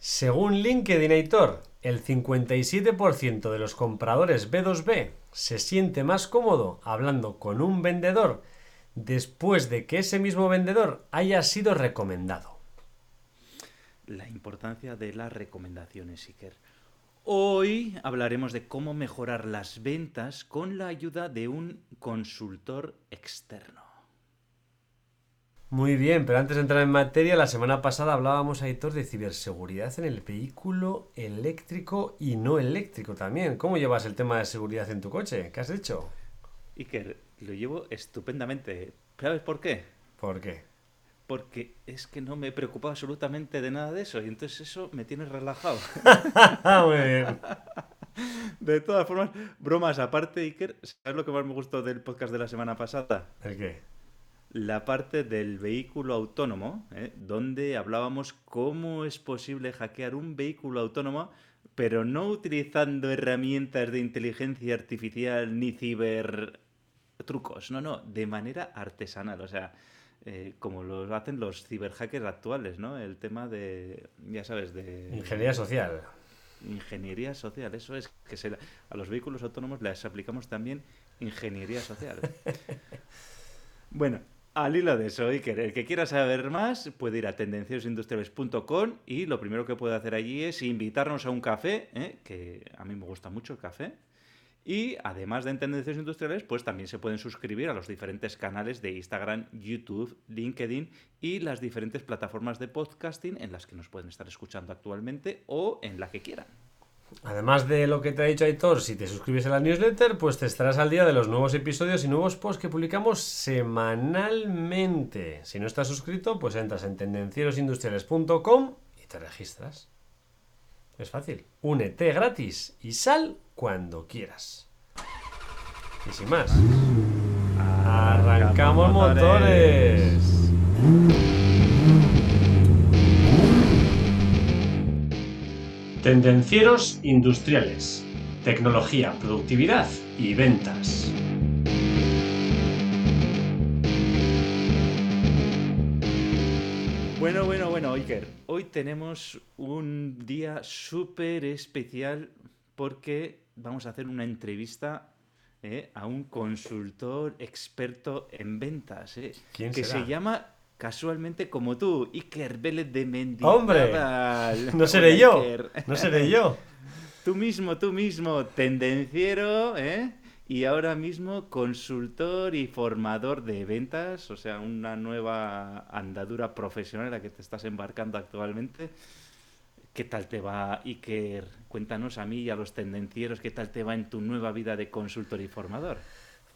Según LinkedIn Editor, el 57% de los compradores B2B se siente más cómodo hablando con un vendedor después de que ese mismo vendedor haya sido recomendado. La importancia de las recomendaciones, Iker. Hoy hablaremos de cómo mejorar las ventas con la ayuda de un consultor externo. Muy bien, pero antes de entrar en materia, la semana pasada hablábamos, Aitor, de ciberseguridad en el vehículo eléctrico y no eléctrico también. ¿Cómo llevas el tema de seguridad en tu coche? ¿Qué has hecho? Iker, lo llevo estupendamente. ¿Sabes por qué? ¿Por qué? Porque es que no me preocupa absolutamente de nada de eso y entonces eso me tiene relajado. Muy bien. De todas formas, bromas aparte, Iker, ¿sabes lo que más me gustó del podcast de la semana pasada? ¿El qué? La parte del vehículo autónomo, ¿eh? donde hablábamos cómo es posible hackear un vehículo autónomo, pero no utilizando herramientas de inteligencia artificial ni ciber trucos, no, no, de manera artesanal, o sea, eh, como lo hacen los ciberhackers actuales, ¿no? El tema de, ya sabes, de... Ingeniería social. Ingeniería social, eso es, que se, a los vehículos autónomos les aplicamos también ingeniería social. bueno, al hilo de eso, Iker, el que quiera saber más puede ir a tendenciosindustriales.com y lo primero que puede hacer allí es invitarnos a un café, ¿eh? que a mí me gusta mucho el café. Y además de en Tendencias Industriales, pues también se pueden suscribir a los diferentes canales de Instagram, YouTube, LinkedIn y las diferentes plataformas de podcasting en las que nos pueden estar escuchando actualmente o en la que quieran. Además de lo que te ha dicho Aitor, si te suscribes a la newsletter, pues te estarás al día de los nuevos episodios y nuevos posts que publicamos semanalmente. Si no estás suscrito, pues entras en tendencierosindustriales.com y te registras. Es fácil. Únete gratis y sal cuando quieras. Y sin más, arrancamos motores. Tendencieros industriales. Tecnología, productividad y ventas. Bueno, bueno, bueno, Iker. Hoy tenemos un día súper especial porque vamos a hacer una entrevista eh, a un consultor experto en ventas eh, ¿Quién que será? se llama casualmente como tú, Iker Vélez de Mendizábal. ¡Hombre! No seré yo. No seré yo. Tú mismo, tú mismo, tendenciero, ¿eh? Y ahora mismo consultor y formador de ventas, o sea, una nueva andadura profesional en la que te estás embarcando actualmente. ¿Qué tal te va, Iker? Cuéntanos a mí y a los tendencieros, ¿qué tal te va en tu nueva vida de consultor y formador?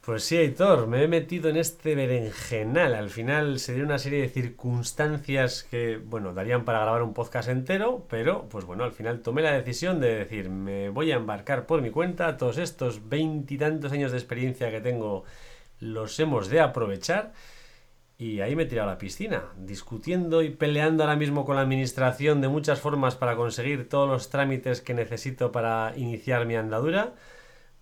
Pues sí, Aitor, me he metido en este berenjenal. Al final se dio una serie de circunstancias que, bueno, darían para grabar un podcast entero, pero, pues bueno, al final tomé la decisión de decir, me voy a embarcar por mi cuenta, todos estos veintitantos años de experiencia que tengo los hemos de aprovechar. Y ahí me he tirado a la piscina, discutiendo y peleando ahora mismo con la administración de muchas formas para conseguir todos los trámites que necesito para iniciar mi andadura.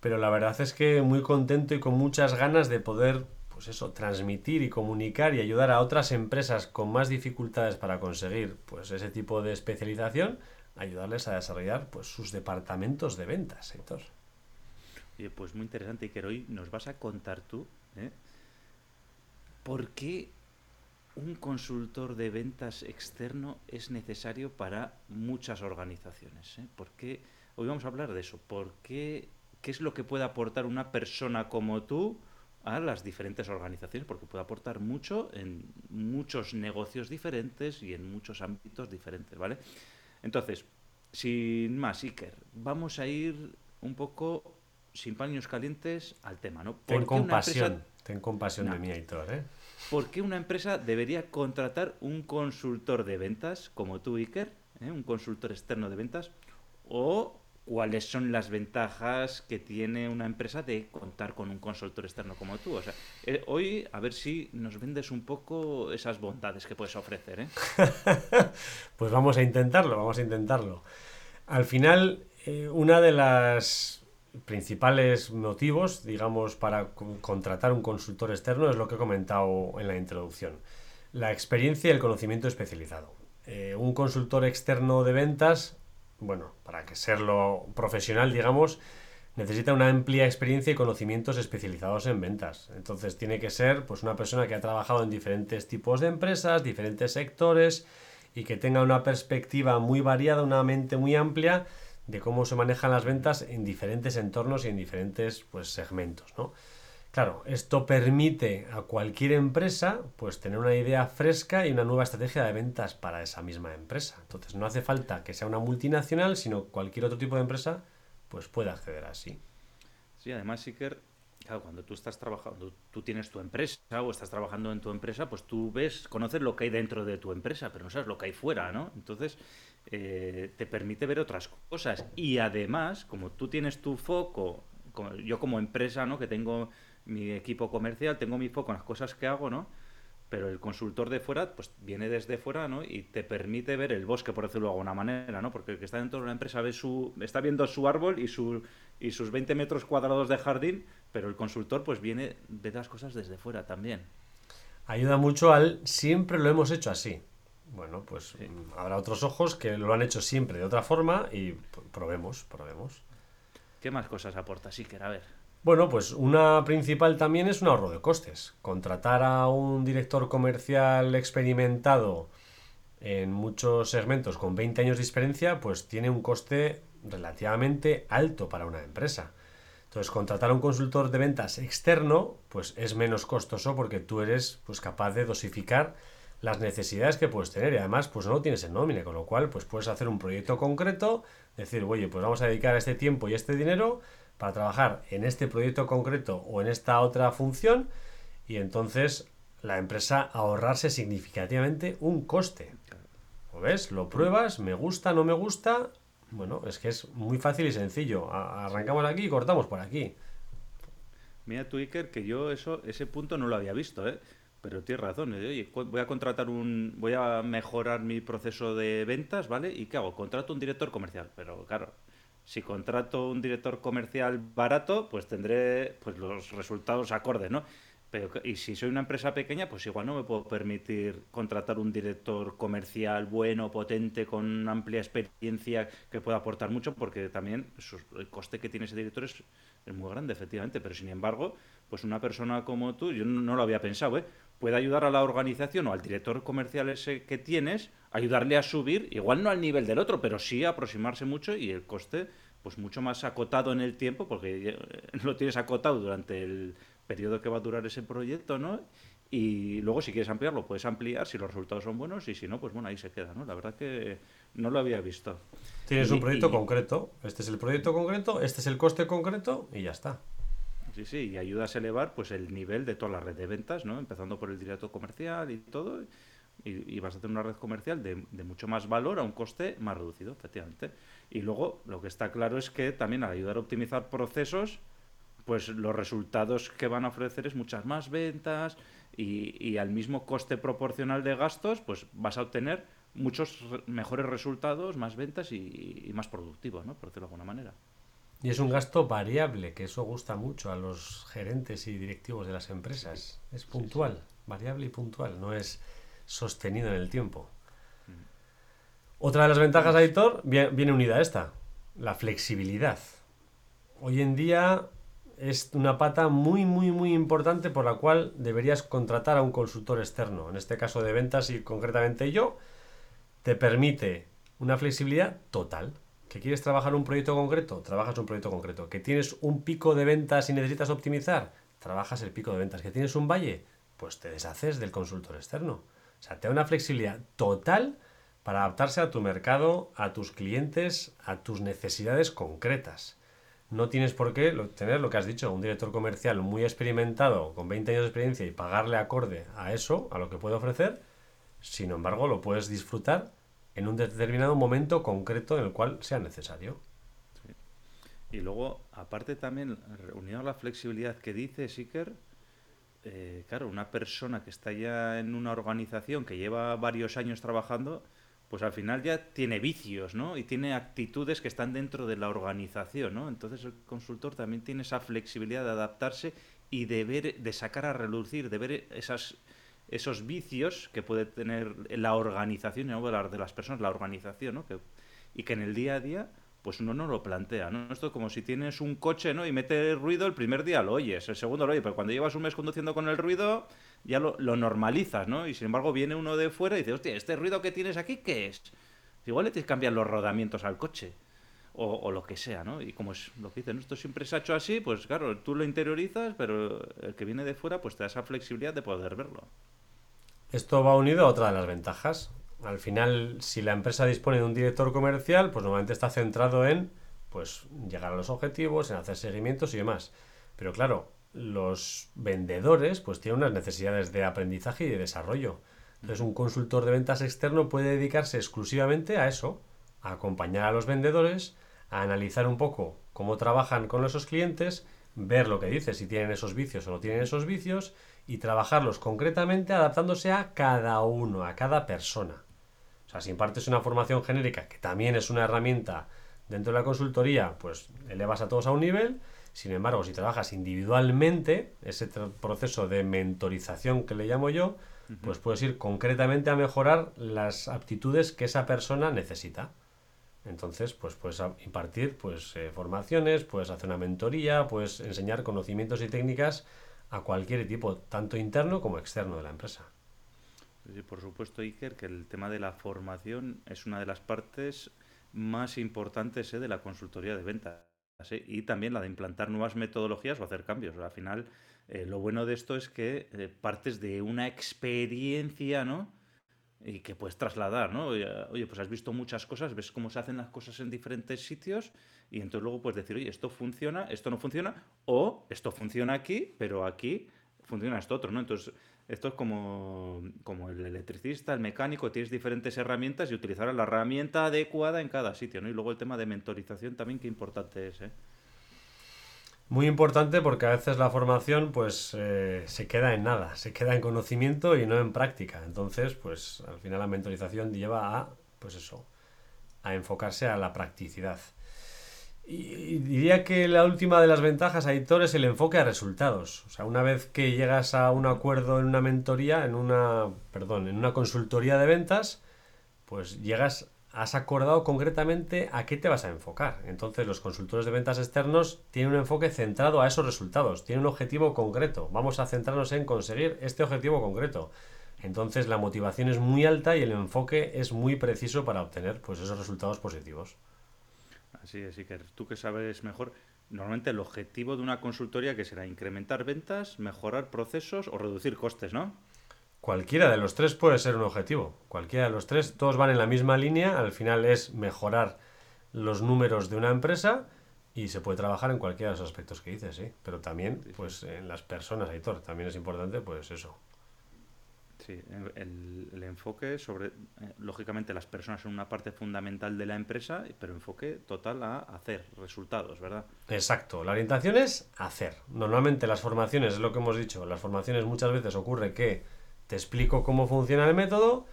Pero la verdad es que muy contento y con muchas ganas de poder, pues eso, transmitir y comunicar y ayudar a otras empresas con más dificultades para conseguir, pues ese tipo de especialización, ayudarles a desarrollar, pues sus departamentos de ventas, Héctor. Pues muy interesante, Iker. Hoy nos vas a contar tú, ¿eh? ¿Por qué un consultor de ventas externo es necesario para muchas organizaciones? ¿eh? ¿Por qué? Hoy vamos a hablar de eso. ¿Por qué? ¿Qué es lo que puede aportar una persona como tú a las diferentes organizaciones? Porque puede aportar mucho en muchos negocios diferentes y en muchos ámbitos diferentes, ¿vale? Entonces, sin más, Iker, vamos a ir un poco sin paños calientes al tema, ¿no? Ten compasión, empresa- ten compasión de No. mí, Héctor, ¿eh? ¿Por qué una empresa debería contratar un consultor de ventas como tú, Iker? ¿eh? Un consultor externo de ventas. ¿O cuáles son las ventajas que tiene una empresa de contar con un consultor externo como tú? O sea, eh, hoy a ver si nos vendes un poco esas bondades que puedes ofrecer, ¿eh? Pues vamos a intentarlo, vamos a intentarlo. Al final, eh, una de las principales motivos, digamos, para co- contratar un consultor externo es lo que he comentado en la introducción. La experiencia y el conocimiento especializado. eh, un consultor externo de ventas, bueno, para que serlo profesional, digamos, necesita una amplia experiencia y conocimientos especializados en ventas. Entonces tiene que ser pues una persona que ha trabajado en diferentes tipos de empresas, diferentes sectores y que tenga una perspectiva muy variada, una mente muy amplia de cómo se manejan las ventas en diferentes entornos y en diferentes pues, segmentos, ¿no? Claro, esto permite a cualquier empresa pues tener una idea fresca y una nueva estrategia de ventas para esa misma empresa. Entonces no hace falta que sea una multinacional, sino cualquier otro tipo de empresa pues puede acceder así. Sí, además que claro, cuando tú estás trabajando, tú tienes tu empresa o estás trabajando en tu empresa, pues tú ves, conoces lo que hay dentro de tu empresa, pero no sabes lo que hay fuera, ¿no? Entonces eh, te permite ver otras cosas. Y además, como tú tienes tu foco, yo como empresa, ¿no? Que tengo mi equipo comercial, tengo mi foco en las cosas que hago, ¿no? Pero el consultor de fuera, pues viene desde fuera, ¿no? Y te permite ver el bosque, por decirlo de alguna manera, ¿no? Porque el que está dentro de una empresa ve su, está viendo su árbol y, su, y sus 20 metros cuadrados de jardín, pero el consultor, pues viene, ve las cosas desde fuera también. Ayuda mucho al siempre lo hemos hecho así. Bueno, pues habrá otros ojos que lo han hecho siempre de otra forma y probemos, probemos. ¿Qué más cosas aporta Siker? A ver. Bueno, pues una principal también es un ahorro de costes. Contratar a un director comercial experimentado en muchos segmentos con 20 años de experiencia, pues tiene un coste relativamente alto para una empresa. Entonces, contratar a un consultor de ventas externo, pues es menos costoso porque tú eres pues, capaz de dosificar las necesidades que puedes tener y además pues no tienes en nómina, con lo cual pues puedes hacer un proyecto concreto, decir, oye, pues vamos a dedicar este tiempo y este dinero para trabajar en este proyecto concreto o en esta otra función y entonces la empresa ahorrarse significativamente un coste. ¿Lo ves? Lo pruebas, me gusta, no me gusta. Bueno, es que es muy fácil y sencillo. Arrancamos aquí y cortamos por aquí. Mira tú, Iker, que yo eso, ese punto no lo había visto, ¿eh? Pero tienes razón. ¿eh? Oye, voy a contratar un. Voy a mejorar mi proceso de ventas, ¿vale? ¿Y qué hago? Contrato un director comercial. Pero claro, si contrato un director comercial barato, pues tendré pues los resultados acordes, ¿no? Pero, y si soy una empresa pequeña, pues igual no me puedo permitir contratar un director comercial bueno, potente, con amplia experiencia que pueda aportar mucho, porque también el coste que tiene ese director es, muy grande, efectivamente. Pero sin embargo, pues una persona como tú, yo no, lo había pensado, ¿eh? Puede ayudar a la organización o al director comercial ese que tienes, ayudarle a subir, igual no al nivel del otro, pero sí a aproximarse mucho y el coste pues mucho más acotado en el tiempo, porque lo tienes acotado durante el periodo que va a durar ese proyecto, ¿no? Y luego si quieres ampliarlo, puedes ampliar si los resultados son buenos y si no, pues bueno, ahí se queda, ¿no? La verdad que no lo había visto. Tienes un proyecto concreto, este es el proyecto concreto, este es el coste concreto y ya está. Sí, sí, y ayudas a elevar pues el nivel de toda la red de ventas, ¿no? Empezando por el directo comercial y todo, y, vas a tener una red comercial de, mucho más valor a un coste más reducido, efectivamente. Y luego lo que está claro es que también al ayudar a optimizar procesos, pues los resultados que van a ofrecer es muchas más ventas y, al mismo coste proporcional de gastos, pues vas a obtener muchos mejores resultados, más ventas y, y más productivos, ¿no? Por decirlo de alguna manera. Y es un gasto variable, que eso gusta mucho a los gerentes y directivos de las empresas. Es puntual, variable y puntual, no es sostenido en el tiempo. Mm. Otra de las ventajas, editor, viene unida a esta, la flexibilidad. Hoy en día es una pata muy, muy, muy importante por la cual deberías contratar a un consultor externo. En este caso de ventas y concretamente yo, te permite una flexibilidad total. ¿Que quieres trabajar un proyecto concreto? Trabajas un proyecto concreto. ¿Que tienes un pico de ventas y necesitas optimizar? Trabajas el pico de ventas. ¿Que tienes un valle? Pues te deshaces del consultor externo. O sea, te da una flexibilidad total para adaptarse a tu mercado, a tus clientes, a tus necesidades concretas. No tienes por qué tener lo que has dicho, un director comercial muy experimentado, con 20 años de experiencia y pagarle acorde a eso, a lo que puede ofrecer. Sin embargo, lo puedes disfrutar en un determinado momento concreto en el cual sea necesario. Y luego, aparte también, unido a la flexibilidad que dice Siker, eh, claro, una persona que está ya en una organización que lleva varios años trabajando, pues al final ya tiene vicios, ¿no? Y tiene actitudes que están dentro de la organización, ¿no? Entonces el consultor también tiene esa flexibilidad de adaptarse y de ver, de sacar a relucir, de ver esas esos vicios que puede tener la organización, no hablar de las personas, la organización, ¿no? Que, y que en el día a día pues uno no lo plantea, ¿no? Esto es como si tienes un coche, ¿no? Y mete ruido, el primer día lo oyes, el segundo lo oyes, pero cuando llevas un mes conduciendo con el ruido, ya lo, normalizas, ¿no? Y sin embargo viene uno de fuera y dice, hostia, ¿este ruido que tienes aquí qué es? Igual le tienes que cambiar los rodamientos al coche. O, lo que sea, ¿no? Y como es lo que dicen, esto siempre se ha hecho así, pues claro, tú lo interiorizas, pero el que viene de fuera, pues te da esa flexibilidad de poder verlo. Esto va unido a otra de las ventajas. Al final, si la empresa dispone de un director comercial, pues normalmente está centrado en pues llegar a los objetivos, en hacer seguimientos y demás. Pero claro, los vendedores pues tienen unas necesidades de aprendizaje y de desarrollo. Entonces, un consultor de ventas externo puede dedicarse exclusivamente a eso, a acompañar a los vendedores, a analizar un poco cómo trabajan con esos clientes, ver lo que dice, si tienen esos vicios o no tienen esos vicios, y trabajarlos concretamente adaptándose a cada uno, a cada persona. O sea, si impartes una formación genérica, que también es una herramienta dentro de la consultoría, pues elevas a todos a un nivel. Sin embargo, si trabajas individualmente, ese proceso de mentorización que le llamo yo, pues puedes ir concretamente a mejorar las aptitudes que esa persona necesita. Entonces, pues puedes impartir pues, eh, formaciones, puedes hacer una mentoría, puedes enseñar conocimientos y técnicas a cualquier tipo, tanto interno como externo de la empresa. Sí, por supuesto, Iker, que el tema de la formación es una de las partes más importantes ¿eh? de la consultoría de ventas. ¿eh? Y también la de implantar nuevas metodologías o hacer cambios. Al final, eh, lo bueno de esto es que partes de una experiencia, ¿no? Y que puedes trasladar, ¿no? Oye, pues has visto muchas cosas, ves cómo se hacen las cosas en diferentes sitios y entonces luego puedes decir, oye, esto funciona, esto no funciona, o esto funciona aquí, pero aquí funciona esto otro, ¿no? Entonces, esto es como, como el electricista, el mecánico, tienes diferentes herramientas y utilizar la herramienta adecuada en cada sitio, ¿no? Y luego el tema de mentorización también, qué importante es, ¿eh? Muy importante porque a veces la formación pues eh, se queda en nada, se queda en conocimiento y no en práctica. Entonces, pues al final la mentorización lleva a, pues eso, a enfocarse a la practicidad. Y diría que la última de las ventajas, Aitor, es el enfoque a resultados. O sea, una vez que llegas a un acuerdo en una mentoría, en una, perdón, en una consultoría de ventas, pues llegas, has acordado concretamente a qué te vas a enfocar. Entonces, los consultores de ventas externos tienen un enfoque centrado a esos resultados, tienen un objetivo concreto. Vamos a centrarnos en conseguir este objetivo concreto. Entonces, la motivación es muy alta y el enfoque es muy preciso para obtener pues, esos resultados positivos. Así así que tú que sabes mejor, normalmente el objetivo de una consultoría que será incrementar ventas, mejorar procesos o reducir costes, ¿no? Cualquiera de los tres puede ser un objetivo. Cualquiera de los tres, todos van en la misma línea. Al final es mejorar los números de una empresa y se puede trabajar en cualquiera de los aspectos que dices, sí. Pero también, pues en las personas, Aitor, también es importante, pues eso, Sí, el, enfoque sobre, eh, lógicamente las personas son una parte fundamental de la empresa, pero enfoque total a hacer resultados, ¿verdad? Exacto, la orientación es hacer. Normalmente las formaciones, es lo que hemos dicho, las formaciones muchas veces ocurre que te explico cómo funciona el método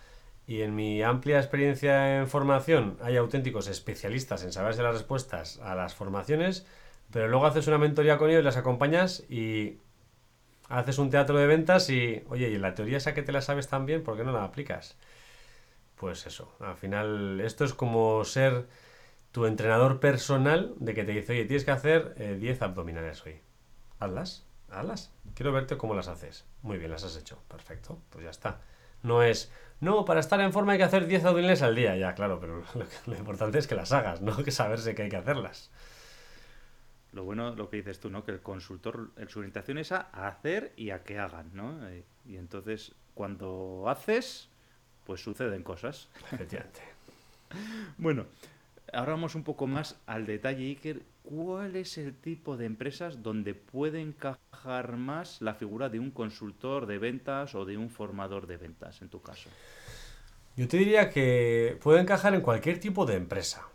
y en mi amplia experiencia en formación hay auténticos especialistas en saberse las respuestas a las formaciones, pero luego haces una mentoría con ellos, las acompañas y haces un teatro de ventas y, oye, ¿y la teoría esa que te la sabes tan bien, por qué no la aplicas? Pues eso, al final esto es como ser tu entrenador personal de que te dice, oye, tienes que hacer 10 eh, abdominales hoy. Hazlas, hazlas. Quiero verte cómo las haces. Muy bien, las has hecho. Perfecto, pues ya está. No es, no, para estar en forma hay que hacer 10 abdominales al día. Ya, claro, pero lo, lo importante es que las hagas, no que saberse que hay que hacerlas. Lo bueno, lo que dices tú, ¿no? Que el consultor, su orientación es a hacer y a que hagan, ¿no? Eh, y entonces, cuando haces, pues suceden cosas. Efectivamente. bueno, ahora vamos un poco más al detalle, Iker. ¿Cuál es el tipo de empresas donde puede encajar más la figura de un consultor de ventas o de un formador de ventas, en tu caso? Yo te diría que puede encajar en cualquier tipo de empresa.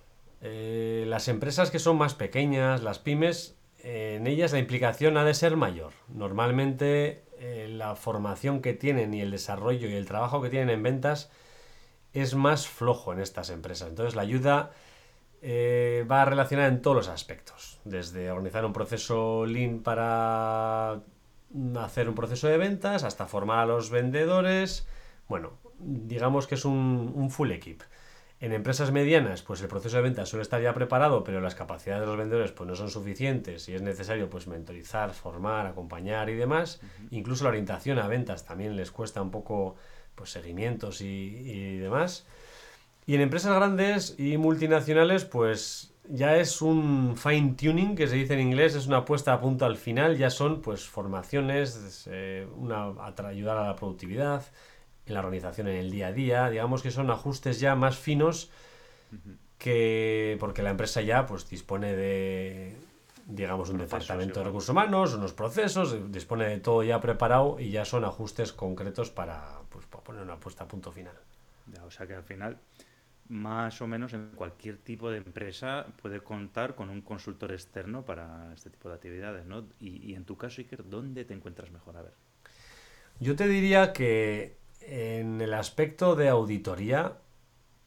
Eh, las empresas que son más pequeñas, las pymes, en ellas la implicación ha de ser mayor. Normalmente eh, la formación que tienen y el desarrollo y el trabajo que tienen en ventas es más flojo en estas empresas. Entonces la ayuda eh, va relacionada en todos los aspectos, desde organizar un proceso lean para hacer un proceso de ventas, hasta formar a los vendedores. Bueno, digamos que es un, un full equip. En empresas medianas, pues el proceso de ventas suele estar ya preparado, pero las capacidades de los vendedores pues no son suficientes y es necesario pues mentorizar, formar, acompañar y demás. Incluso la orientación a ventas también les cuesta un poco pues seguimientos y, y demás. Y en empresas grandes y multinacionales, pues ya es un fine tuning que se dice en inglés, es una puesta a punto al final, ya son pues formaciones, eh, una, ayudar a la productividad, en la organización en el día a día, digamos que son ajustes ya más finos que porque la empresa ya pues dispone de digamos un departamento de recursos humanos, unos procesos, dispone de todo ya preparado y ya son ajustes concretos para, pues, para poner una puesta a punto final. Ya, o sea que al final más o menos en cualquier tipo de empresa puede contar con un consultor externo para este tipo de actividades, ¿no? Y, y en tu caso, Iker, ¿dónde te encuentras mejor? A ver. Yo te diría que en el aspecto de auditoría,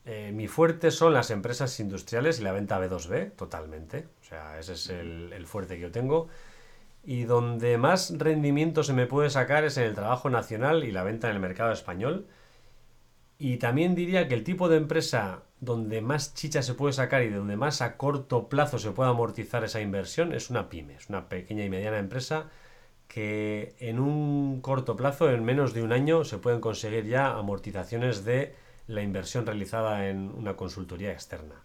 eh, mi fuerte son las empresas industriales y la venta B2B, totalmente. O sea, ese es el, el, fuerte que yo tengo. Y donde más rendimiento se me puede sacar es en el trabajo nacional y la venta en el mercado español. Y también diría que el tipo de empresa donde más chicha se puede sacar y donde más a corto plazo se puede amortizar esa inversión es una pyme, es una pequeña y mediana empresa que en un corto plazo, en menos de un año, se pueden conseguir ya amortizaciones de la inversión realizada en una consultoría externa.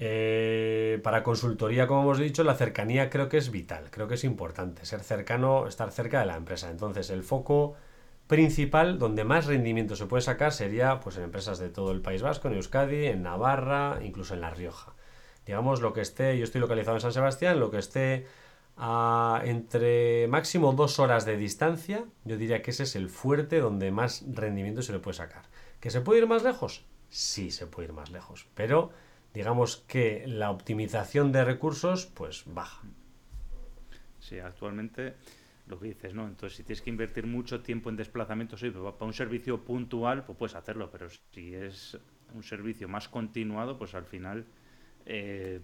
Eh, para consultoría, como hemos dicho, la cercanía creo que es vital, creo que es importante, ser cercano, estar cerca de la empresa. Entonces, el foco principal donde más rendimiento se puede sacar sería pues en empresas de todo el País Vasco, en Euskadi, en Navarra, incluso en La Rioja. Digamos lo que esté, yo estoy localizado en San Sebastián, lo que esté a entre máximo dos horas de distancia, yo diría que ese es el fuerte donde más rendimiento se le puede sacar. ¿Que se puede ir más lejos? Sí, se puede ir más lejos, pero digamos que la optimización de recursos pues baja. Sí, actualmente lo que dices, ¿no? Entonces, si tienes que invertir mucho tiempo en desplazamientos, sí, para un servicio puntual, pues puedes hacerlo, pero si es un servicio más continuado, pues al final, eh,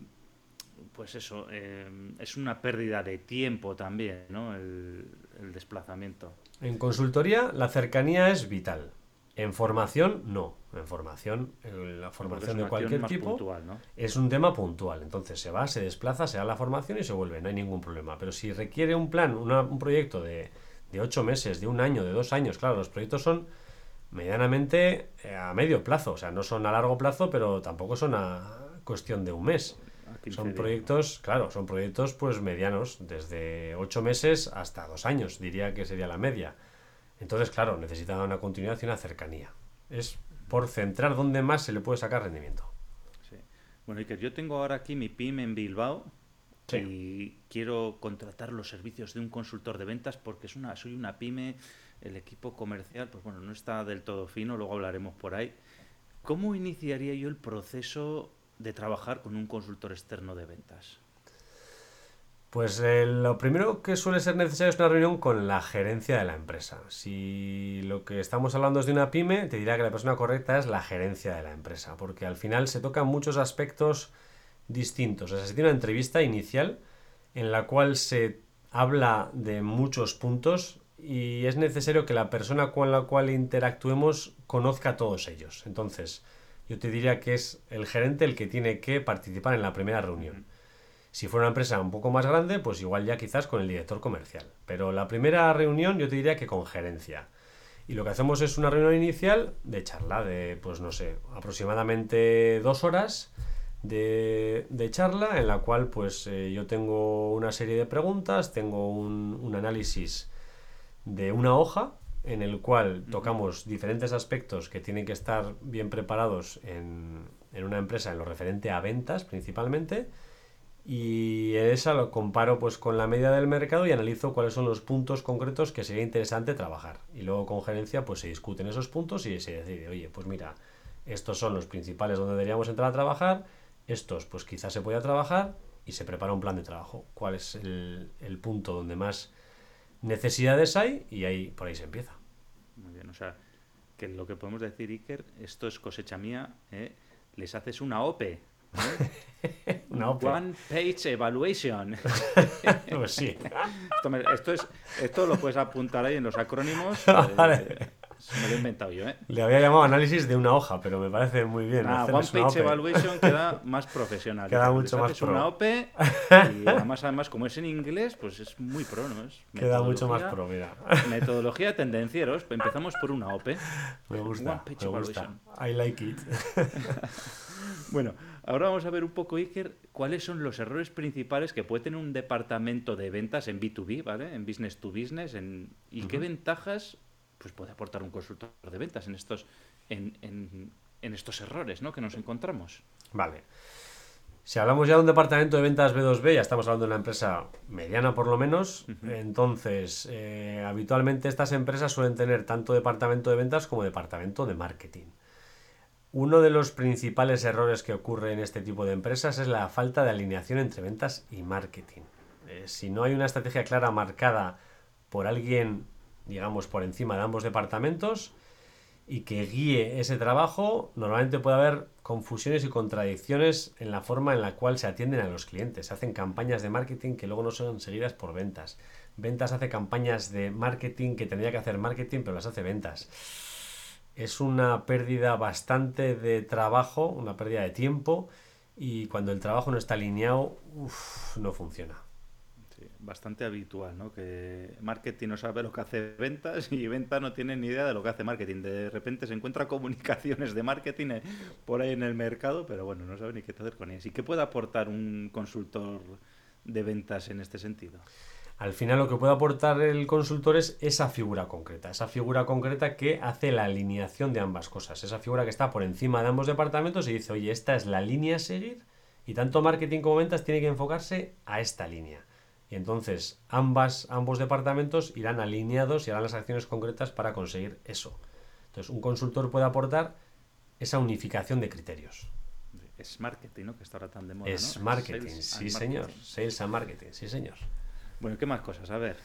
pues eso, eh, es una pérdida de tiempo también, ¿no? El, el desplazamiento. En consultoría, la cercanía es vital. En formación, no. En formación, la formación de cualquier tipo puntual, ¿no? es un tema puntual. Entonces se va, se desplaza, se da la formación y se vuelve, no hay ningún problema. Pero si requiere un plan, una, un proyecto de, de ocho meses, de un año, de dos años, claro, los proyectos son medianamente eh, a medio plazo. O sea, no son a largo plazo, pero tampoco son a cuestión de un mes. Son proyectos, claro, son proyectos pues medianos, desde ocho meses hasta dos años, diría que sería la media. Entonces, claro, necesita una continuidad y una cercanía. Es por centrar dónde más se le puede sacar rendimiento. Sí. Bueno, Iker, yo tengo ahora aquí mi PIM en Bilbao sí. y quiero contratar los servicios de un consultor de ventas porque es una, soy una pyme, el equipo comercial, pues bueno, no está del todo fino, luego hablaremos por ahí. ¿Cómo iniciaría yo el proceso de trabajar con un consultor externo de ventas? Pues eh, lo primero que suele ser necesario es una reunión con la gerencia de la empresa. Si lo que estamos hablando es de una pyme, te diría que la persona correcta es la gerencia de la empresa, porque al final se tocan muchos aspectos distintos. O sea, se tiene una entrevista inicial en la cual se habla de muchos puntos y es necesario que la persona con la cual interactuemos conozca todos ellos. Entonces, yo te diría que es el gerente el que tiene que participar en la primera reunión. Si fuera una empresa un poco más grande, pues igual ya quizás con el director comercial. Pero la primera reunión yo te diría que con gerencia. Y lo que hacemos es una reunión inicial de charla de, pues no sé, aproximadamente dos horas de, de charla en la cual pues eh, yo tengo una serie de preguntas, tengo un, un análisis de una hoja en el cual tocamos diferentes aspectos que tienen que estar bien preparados en, en una empresa en lo referente a ventas principalmente y esa lo comparo pues con la media del mercado y analizo cuáles son los puntos concretos que sería interesante trabajar. Y luego con gerencia pues se discuten esos puntos y se decide, oye, pues mira, estos son los principales donde deberíamos entrar a trabajar, estos pues quizás se pueda trabajar y se prepara un plan de trabajo. ¿Cuál es el, el punto donde más necesidades hay? Y ahí por ahí se empieza. Muy bien, o sea, que lo que podemos decir, Iker, esto es cosecha mía, ¿eh? les haces una OPE. ¿eh? Una OPE. One Page Evaluation. pues sí. Esto, me- esto es, esto lo puedes apuntar ahí en los acrónimos. Vale. eh, me lo he inventado yo, ¿eh? Le había llamado análisis de una hoja, pero me parece muy bien. Ah, One Page. Evaluation queda más profesional. Queda mucho más pro. una OPE y además, además, como es en inglés, pues es muy pro, ¿no? Es Queda mucho más pro, mira. Metodología de tendencieros. Empezamos por una OPE. Me One gusta, Page me gusta. Evaluation. I like it. Bueno, ahora vamos a ver un poco, Iker, cuáles son los errores principales que puede tener un departamento de ventas en B2B, ¿vale? En business to business, en, y qué ventajas pues, puede aportar un consultor de ventas en estos, en, en- en estos errores ¿no? que nos encontramos. Vale. Si hablamos ya de un departamento de ventas B2B, ya estamos hablando de una empresa mediana por lo menos. Entonces, eh, habitualmente estas empresas suelen tener tanto departamento de ventas como departamento de marketing. Uno de los principales errores que ocurre en este tipo de empresas es la falta de alineación entre ventas y marketing. Eh, si no hay una estrategia clara marcada por alguien, digamos, por encima de ambos departamentos, y que guíe ese trabajo, normalmente puede haber confusiones y contradicciones en la forma en la cual se atienden a los clientes. Se hacen campañas de marketing que luego no son seguidas por ventas. Ventas hace campañas de marketing que tendría que hacer marketing, pero las hace ventas. Es una pérdida bastante de trabajo, una pérdida de tiempo, y cuando el trabajo no está alineado, no funciona. Bastante habitual, ¿no? Que marketing no sabe lo que hace ventas y venta no tiene ni idea de lo que hace marketing. De repente se encuentra comunicaciones de marketing eh, por ahí en el mercado, pero bueno, no sabe ni qué hacer con ellas. ¿Y qué puede aportar un consultor de ventas en este sentido? Al final lo que puede aportar el consultor es esa figura concreta, esa figura concreta que hace la alineación de ambas cosas, esa figura que está por encima de ambos departamentos y dice, oye, esta es la línea a seguir y tanto marketing como ventas tiene que enfocarse a esta línea. Y entonces ambas, ambos departamentos irán alineados y harán las acciones concretas para conseguir eso. Entonces un consultor puede aportar esa unificación de criterios. Es marketing, ¿no? Que está ahora tan de moda, es ¿no? marketing, Sales sí señor. marketing. Sales and marketing, sí señor. Bueno, ¿qué más cosas? A ver.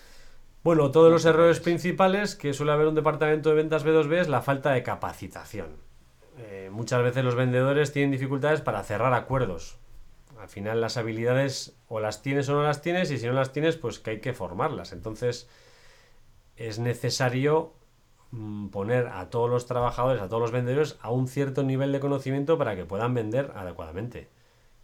Bueno, todos los errores. principales que suele haber un departamento de ventas B2B es la falta de capacitación. Eh, muchas veces los vendedores tienen dificultades para cerrar acuerdos. Al final las habilidades o las tienes o no las tienes y si no las tienes pues que hay que formarlas. Entonces es necesario mm, poner a todos los trabajadores, a todos los vendedores a un cierto nivel de conocimiento para que puedan vender adecuadamente.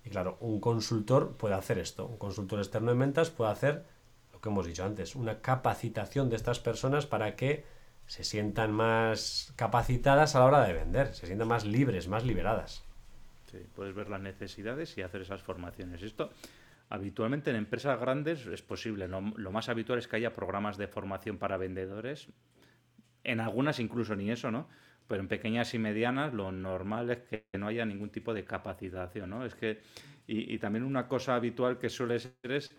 Y claro, un consultor puede hacer esto. Un consultor externo en ventas puede hacer lo que hemos dicho antes, una capacitación de estas personas para que se sientan más capacitadas a la hora de vender, se sientan más libres, más liberadas. Puedes ver las necesidades y hacer esas formaciones. Esto habitualmente en empresas grandes es posible. Lo, más habitual es que haya programas de formación para vendedores. En algunas incluso ni eso, ¿no? Pero en pequeñas y medianas lo normal es que no haya ningún tipo de capacitación, ¿no? Es que y, y también una cosa habitual que suele ser es,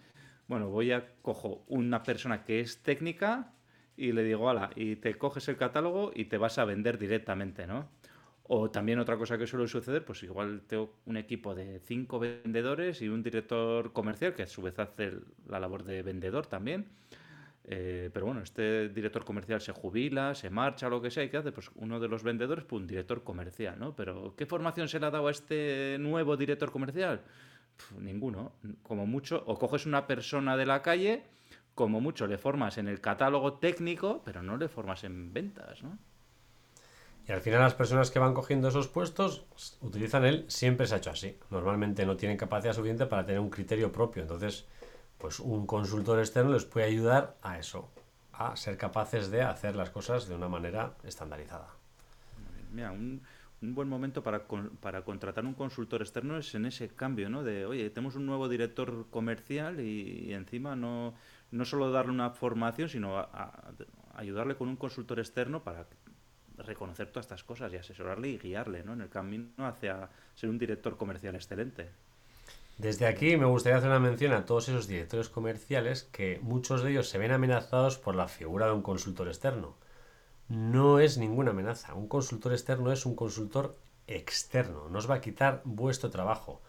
bueno, voy a cojo una persona que es técnica y le digo, ala, y te coges el catálogo y te vas a vender directamente, ¿no? O también otra cosa que suele suceder, pues igual tengo un equipo de cinco vendedores y un director comercial que a su vez hace la labor de vendedor también. Eh, pero bueno, este director comercial se jubila, se marcha, lo que sea, ¿y qué hace? Pues uno de los vendedores, pues un director comercial, ¿no? Pero ¿qué formación se le ha dado a este nuevo director comercial? Pf, ninguno. Como mucho, o coges una persona de la calle, como mucho le formas en el catálogo técnico, pero no le formas en ventas, ¿no? Y al final las personas que van cogiendo esos puestos pues, utilizan el siempre se ha hecho así. Normalmente no tienen capacidad suficiente para tener un criterio propio. Entonces, pues un consultor externo les puede ayudar a eso, a ser capaces de hacer las cosas de una manera estandarizada. Mira, un, buen momento para, para contratar un consultor externo es en ese cambio, ¿no? De, oye, tenemos un nuevo director comercial y, encima no, no solo darle una formación, sino ayudarle con un consultor externo para reconocer todas estas cosas y asesorarle y guiarle, ¿no? En el camino hacia ser un director comercial excelente. Desde aquí me gustaría hacer una mención a todos esos directores comerciales que muchos de ellos se ven amenazados por la figura de un consultor externo. No es ninguna amenaza. Un consultor externo es un consultor externo. No os va a quitar vuestro trabajo.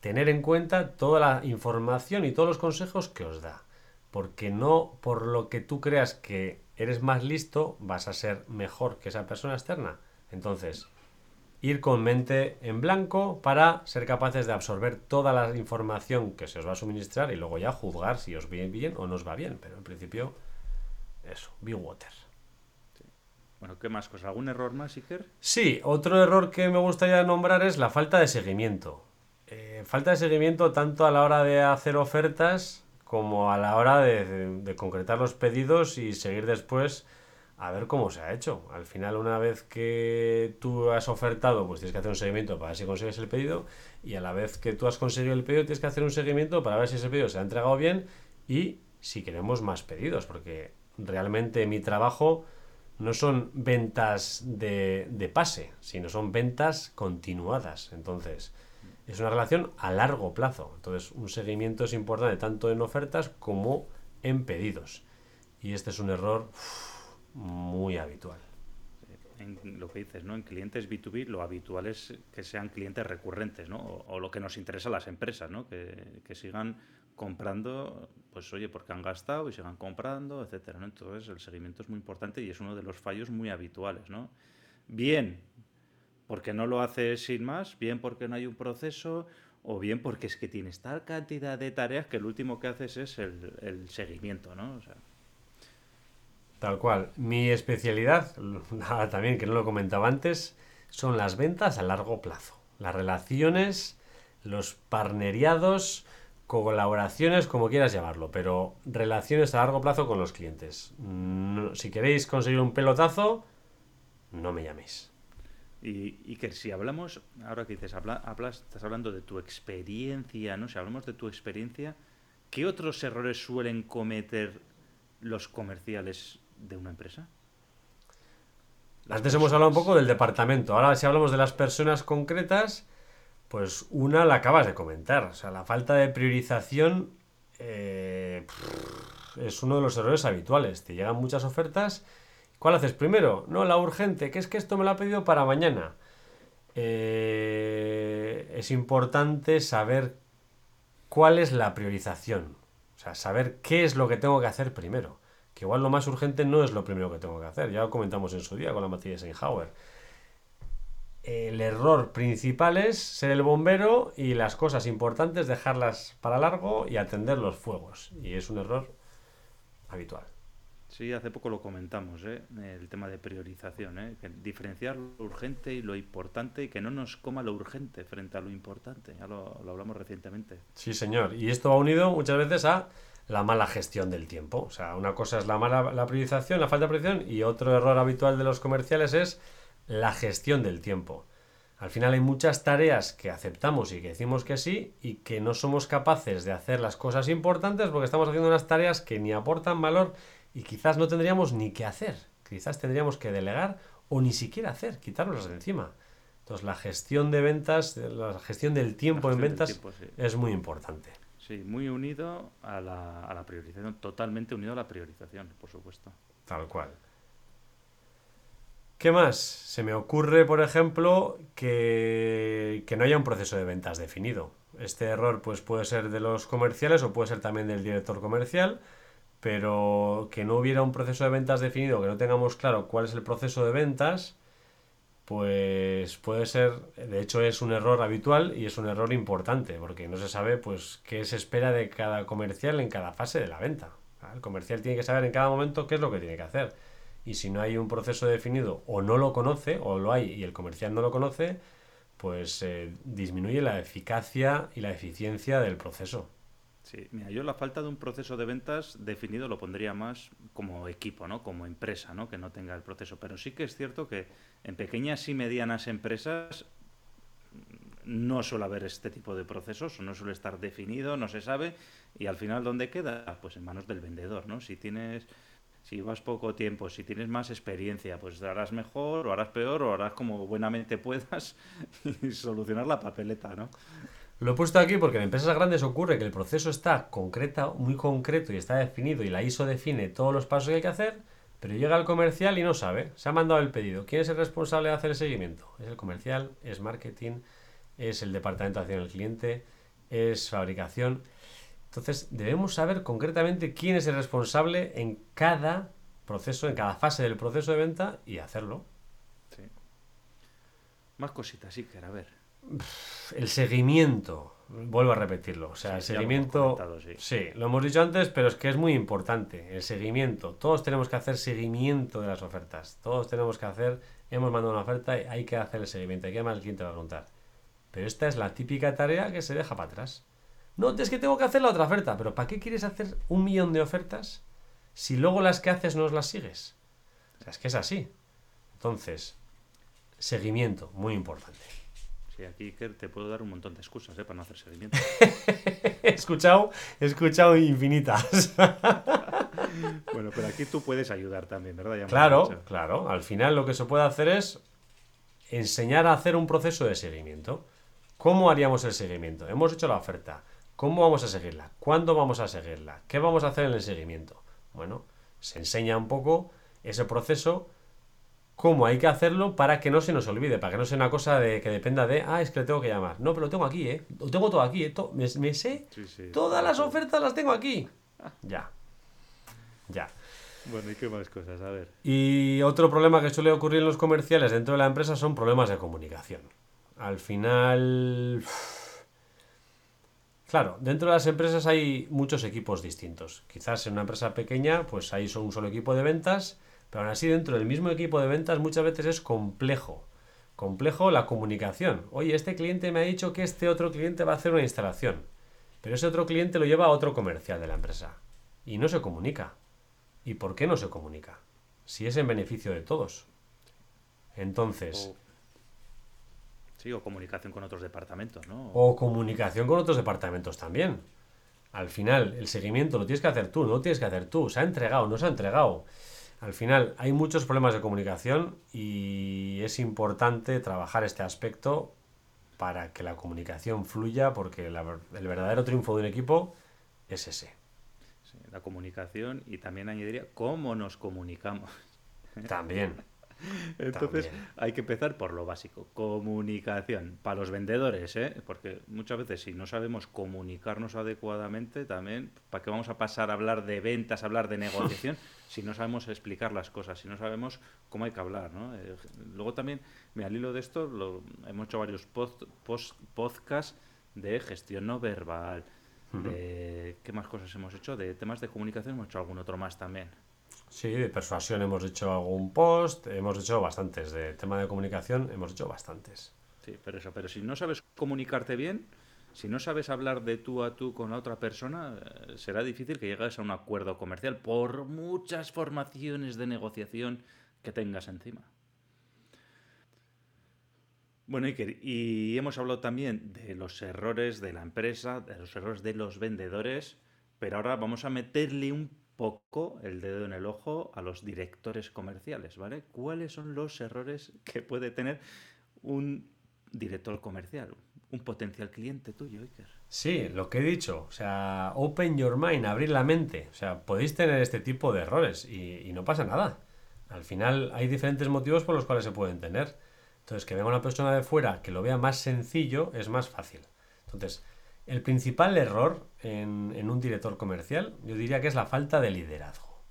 Tener en cuenta toda la información y todos los consejos que os da. Porque no por lo que tú creas que eres más listo vas a ser mejor que esa persona externa. Entonces, ir con mente en blanco para ser capaces de absorber toda la información que se os va a suministrar y luego ya juzgar si os viene bien o no os va bien. Pero en principio, eso, be water. Bueno, ¿qué más cosas? ¿Algún error más, Iker? Sí, otro error que me gustaría nombrar es la falta de seguimiento. Eh, falta de seguimiento tanto a la hora de hacer ofertas como a la hora de, concretar los pedidos y seguir después a ver cómo se ha hecho. Al final, una vez que tú has ofertado, pues tienes que hacer un seguimiento para ver si consigues el pedido y a la vez que tú has conseguido el pedido, tienes que hacer un seguimiento para ver si ese pedido se ha entregado bien y si queremos más pedidos, porque realmente mi trabajo no son ventas de, de pase, sino son ventas continuadas. Entonces, es una relación a largo plazo. Entonces, un seguimiento es importante tanto en ofertas como en pedidos. Y este es un error muy habitual. En lo que dices, ¿no? En clientes B2B lo habitual es que sean clientes recurrentes, ¿no? O, lo que nos interesa a las empresas, ¿no? Que, sigan comprando, pues oye, porque han gastado y sigan comprando, etcétera. Entonces el seguimiento es muy importante y es uno de los fallos muy habituales, ¿no? Bien, porque no lo haces sin más, bien porque no hay un proceso, o bien porque es que tienes tal cantidad de tareas que el último que haces es el, seguimiento, ¿no? Tal cual. Mi especialidad, también que no lo comentaba antes, son las ventas a largo plazo. Las relaciones, los parneriados, colaboraciones, como quieras llamarlo, pero relaciones a largo plazo con los clientes. si queréis conseguir un pelotazo, no me llaméis. Y, que si hablamos, ahora que dices, hablas, estás hablando de tu experiencia, ¿no? Si hablamos de tu experiencia, ¿qué otros errores suelen cometer los comerciales de una empresa? Antes hemos hablado un poco del departamento. Ahora, si hablamos de las personas concretas, pues una la acabas de comentar. O sea, la falta de priorización eh, es uno de los errores habituales. Te llegan muchas ofertas. ¿Cuál haces primero? No, la urgente, que es que esto me lo ha pedido para mañana. Eh, es importante saber cuál es la priorización. O sea, saber qué es lo que tengo que hacer primero que igual lo más urgente no es lo primero que tengo que hacer. Ya lo comentamos en su día con la materia Eisenhower. El error principal es ser el bombero y las cosas importantes dejarlas para largo y atender los fuegos. Y es un error habitual. Sí, hace poco lo comentamos, ¿eh? el tema de priorización, ¿eh? diferenciar lo urgente y lo importante y que no nos coma lo urgente frente a lo importante. Ya lo, hablamos recientemente. Sí, señor. Y esto va unido muchas veces a la mala gestión del tiempo. O sea, una cosa es la mala la priorización, la falta de priorización, y otro error habitual de los comerciales es la gestión del tiempo. Al final hay muchas tareas que aceptamos y que decimos que sí y que no somos capaces de hacer las cosas importantes porque estamos haciendo unas tareas que ni aportan valor y quizás no tendríamos ni que hacer. Quizás tendríamos que delegar o ni siquiera hacer, quitárnoslas de encima. Entonces la gestión de ventas, la gestión del tiempo en ventas es muy importante. Sí, muy unido a la, a la priorización, totalmente unido a la priorización, por supuesto. Tal cual. ¿Qué más? Se me ocurre, por ejemplo, que, que, no haya un proceso de ventas definido. Este error pues, puede ser de los comerciales o puede ser también del director comercial, pero que no hubiera un proceso de ventas definido, que no tengamos claro cuál es el proceso de ventas, pues puede ser, de hecho es un error habitual y es un error importante, porque no se sabe pues qué se espera de cada comercial en cada fase de la venta. El comercial tiene que saber en cada momento qué es lo que tiene que hacer. Y si no hay un proceso definido o no lo conoce, o lo hay y el comercial no lo conoce, pues eh, disminuye la eficacia y la eficiencia del proceso. Sí, mira, yo la falta de un proceso de ventas definido lo pondría más como equipo, ¿no? Como empresa, ¿no? Que no tenga el proceso. Pero sí que es cierto que en pequeñas y medianas empresas no suele haber este tipo de procesos, no suele estar definido, no se sabe, y al final ¿dónde queda? Pues en manos del vendedor, ¿no? Si tienes, si vas poco tiempo, si tienes más experiencia, pues harás mejor, o harás peor, o harás como buenamente puedas y solucionar la papeleta, ¿no? Lo he puesto aquí porque en empresas grandes ocurre que el proceso está concreta, muy concreto y está definido y la ISO define todos los pasos que hay que hacer, pero llega el comercial y no sabe, se ha mandado el pedido. ¿Quién es el responsable de hacer el seguimiento? Es el comercial, es marketing, es el departamento de atención al cliente, es fabricación. Entonces debemos saber concretamente quién es el responsable en cada proceso, en cada fase del proceso de venta y hacerlo. Más cositas, sí, que a ver. El seguimiento, vuelvo a repetirlo. O sea, el Sí, lo hemos seguimiento. sí. sí, lo hemos dicho antes, pero es que es muy importante. El seguimiento. Todos tenemos que hacer seguimiento de las ofertas. Todos tenemos que hacer. Hemos mandado una oferta y hay que hacer el seguimiento. Hay que llamar al cliente para preguntar. Pero esta es la típica tarea que se deja para atrás. No, es que tengo que hacer la otra oferta. Pero ¿para qué quieres hacer un millón de ofertas si luego las que haces no las sigues? O sea, es que es así. Entonces, seguimiento, muy importante. Aquí Iker, te puedo dar un montón de excusas ¿eh? para no hacer seguimiento. He escuchado, he escuchado infinitas. bueno, pero aquí tú puedes ayudar también, ¿verdad? Ya Claro, claro. Al final lo que se puede hacer es enseñar a hacer un proceso de seguimiento. ¿Cómo haríamos el seguimiento? Hemos hecho la oferta. ¿Cómo vamos a seguirla? ¿Cuándo vamos a seguirla? ¿Qué vamos a hacer en el seguimiento? Bueno, se enseña un poco ese proceso, cómo hay que hacerlo para que no se nos olvide, para que no sea una cosa de que dependa de, ah, es que le tengo que llamar. No, pero lo tengo aquí, ¿eh? Lo tengo todo aquí, ¿eh? To- me, me sé Sí, sí. todas las ofertas, las tengo aquí. Ya. Ya. Bueno, ¿y qué más cosas? A ver. Y otro problema que suele ocurrir en los comerciales dentro de la empresa son problemas de comunicación. Al final... Claro, dentro de las empresas hay muchos equipos distintos. Quizás en una empresa pequeña pues hay solo un solo equipo de ventas, pero aún así dentro del mismo equipo de ventas muchas veces es complejo. Complejo la comunicación. Oye, este cliente me ha dicho que este otro cliente va a hacer una instalación, pero ese otro cliente lo lleva a otro comercial de la empresa y no se comunica. ¿Y por qué no se comunica? Si es en beneficio de todos. Entonces. Sí, o comunicación con otros departamentos, ¿no? o comunicación con otros departamentos también. Al final, el seguimiento lo tienes que hacer tú, no lo tienes que hacer tú. Se ha entregado, no se ha entregado. Al final, hay muchos problemas de comunicación y es importante trabajar este aspecto para que la comunicación fluya, porque la el verdadero triunfo de un equipo es ese. Sí, la comunicación y también añadiría cómo nos comunicamos. También. Entonces También. hay que empezar por lo básico, comunicación. Para los vendedores, ¿eh? porque muchas veces si no sabemos comunicarnos adecuadamente, también, ¿para qué vamos a pasar a hablar de ventas, a hablar de negociación, si no sabemos explicar las cosas, si no sabemos cómo hay que hablar? ¿no? Eh, luego también, mira, al hilo de esto, lo- hemos hecho varios post- post- podcasts de gestión no verbal, de qué más cosas hemos hecho, de temas de comunicación hemos hecho algún otro más también. Sí, de persuasión hemos hecho algún post, hemos hecho bastantes. De tema de comunicación hemos hecho bastantes. Sí, pero eso, pero si no sabes comunicarte bien, si no sabes hablar de tú a tú con la otra persona, eh, será difícil que llegues a un acuerdo comercial por muchas formaciones de negociación que tengas encima. Bueno, Iker, y hemos hablado también de los errores de la empresa, de los errores de los vendedores, pero ahora vamos a meterle un poco el dedo en el ojo a los directores comerciales, ¿vale? ¿Cuáles son los errores que puede tener un director comercial, un potencial cliente tuyo, Iker? Sí, lo que he dicho, o sea, open your mind, abrir la mente. O sea, podéis tener este tipo de errores y, no pasa nada. Al final hay diferentes motivos por los cuales se pueden tener. Entonces, que venga una persona de fuera que lo vea más sencillo es más fácil. Entonces, el principal error en, un director comercial, yo diría que es la falta de liderazgo.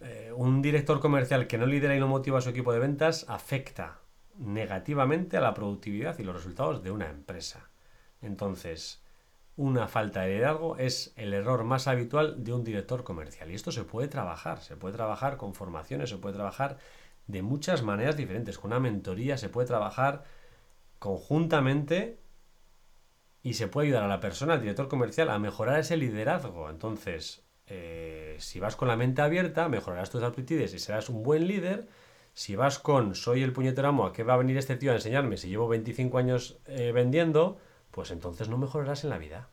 Eh, un director comercial que no lidera y no motiva a su equipo de ventas afecta negativamente a la productividad y los resultados de una empresa. Entonces, una falta de liderazgo es el error más habitual de un director comercial. Y esto se puede trabajar, se puede trabajar con formaciones, se puede trabajar de muchas maneras diferentes. Con una mentoría se puede trabajar conjuntamente y se puede ayudar a la persona, al director comercial, a mejorar ese liderazgo. Entonces, eh, si vas con la mente abierta, mejorarás tus aptitudes y serás un buen líder. Si vas con soy el puñetero amo, ¿a qué va a venir este tío a enseñarme si llevo 25 años eh, vendiendo? Pues entonces no mejorarás en la vida.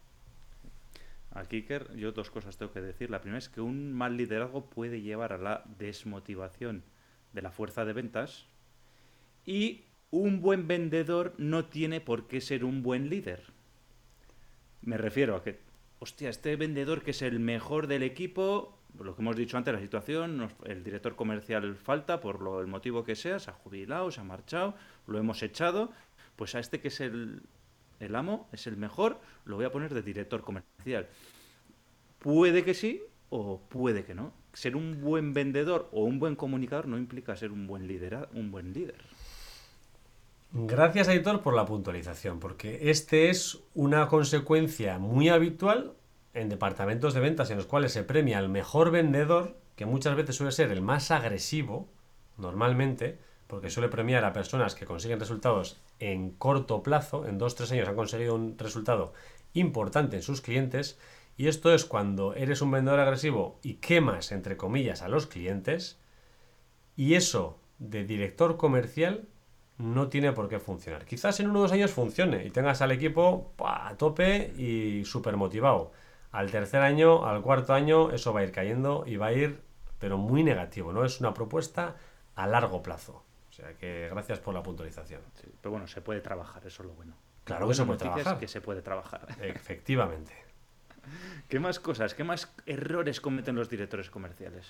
Aquí, Iker, yo dos cosas tengo que decir. La primera es que un mal liderazgo puede llevar a la desmotivación de la fuerza de ventas y un buen vendedor no tiene por qué ser un buen líder. Me refiero a que, hostia, este vendedor que es el mejor del equipo, lo que hemos dicho antes, la situación, el director comercial falta por lo, el motivo que sea, se ha jubilado, se ha marchado, lo hemos echado, pues a este que es el, el amo, es el mejor, lo voy a poner de director comercial. Puede que sí o puede que no. Ser un buen vendedor o un buen comunicador no implica ser un buen líder, un buen líder. Gracias, Editor, por la puntualización, porque este es una consecuencia muy habitual en departamentos de ventas en los cuales se premia al mejor vendedor, que muchas veces suele ser el más agresivo, normalmente, porque suele premiar a personas que consiguen resultados en corto plazo, en dos tres años han conseguido un resultado importante en sus clientes, y esto es cuando eres un vendedor agresivo y quemas, entre comillas, a los clientes, y eso de director comercial no tiene por qué funcionar. Quizás en uno o dos años funcione y tengas al equipo a tope y súper motivado. Al tercer año, al cuarto año, eso va a ir cayendo y va a ir, pero muy negativo, ¿no? Es una propuesta a largo plazo. O sea que gracias por la puntualización. pero bueno, se puede trabajar, eso es lo bueno. Claro que se puede trabajar. que se puede trabajar. Efectivamente. ¿Qué más cosas, qué más errores cometen los directores comerciales?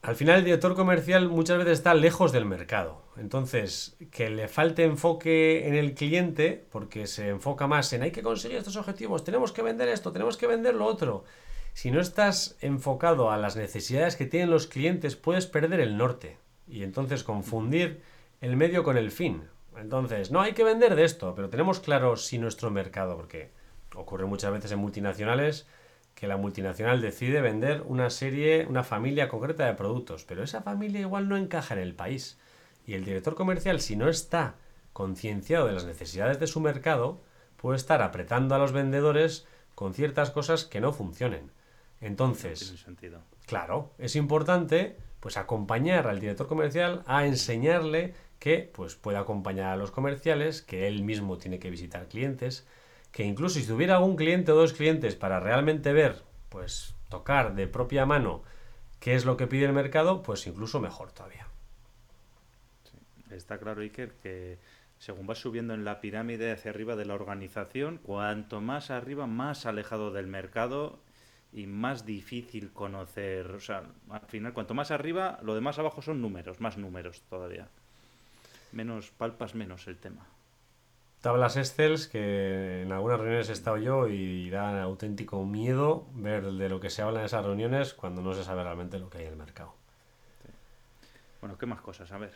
Al final el director comercial muchas veces está lejos del mercado. Entonces, que le falte enfoque en el cliente, porque se enfoca más en hay que conseguir estos objetivos, tenemos que vender esto, tenemos que vender lo otro. Si no estás enfocado a las necesidades que tienen los clientes, puedes perder el norte y entonces confundir el medio con el fin. Entonces, no hay que vender de esto, pero tenemos claro si nuestro mercado, porque ocurre muchas veces en multinacionales, que la multinacional decide vender una serie, una familia concreta de productos, pero esa familia igual no encaja en el país. Y el director comercial, si no está concienciado de las necesidades de su mercado, puede estar apretando a los vendedores con ciertas cosas que no funcionen. Entonces, claro, es importante pues acompañar al director comercial a enseñarle que pues puede acompañar a los comerciales, que él mismo tiene que visitar clientes, que incluso si tuviera algún cliente o dos clientes para realmente ver, pues tocar de propia mano qué es lo que pide el mercado, pues incluso mejor todavía. Está claro, Iker, que según vas subiendo en la pirámide hacia arriba de la organización, cuanto más arriba, más alejado del mercado y más difícil conocer. O sea, al final, cuanto más arriba, lo de más abajo son números, más números todavía. Menos palpas, menos el tema tablas Excel que en algunas reuniones he estado yo y da auténtico miedo ver de lo que se habla en esas reuniones cuando no se sabe realmente lo que hay en el mercado. Bueno, ¿qué más cosas? A ver.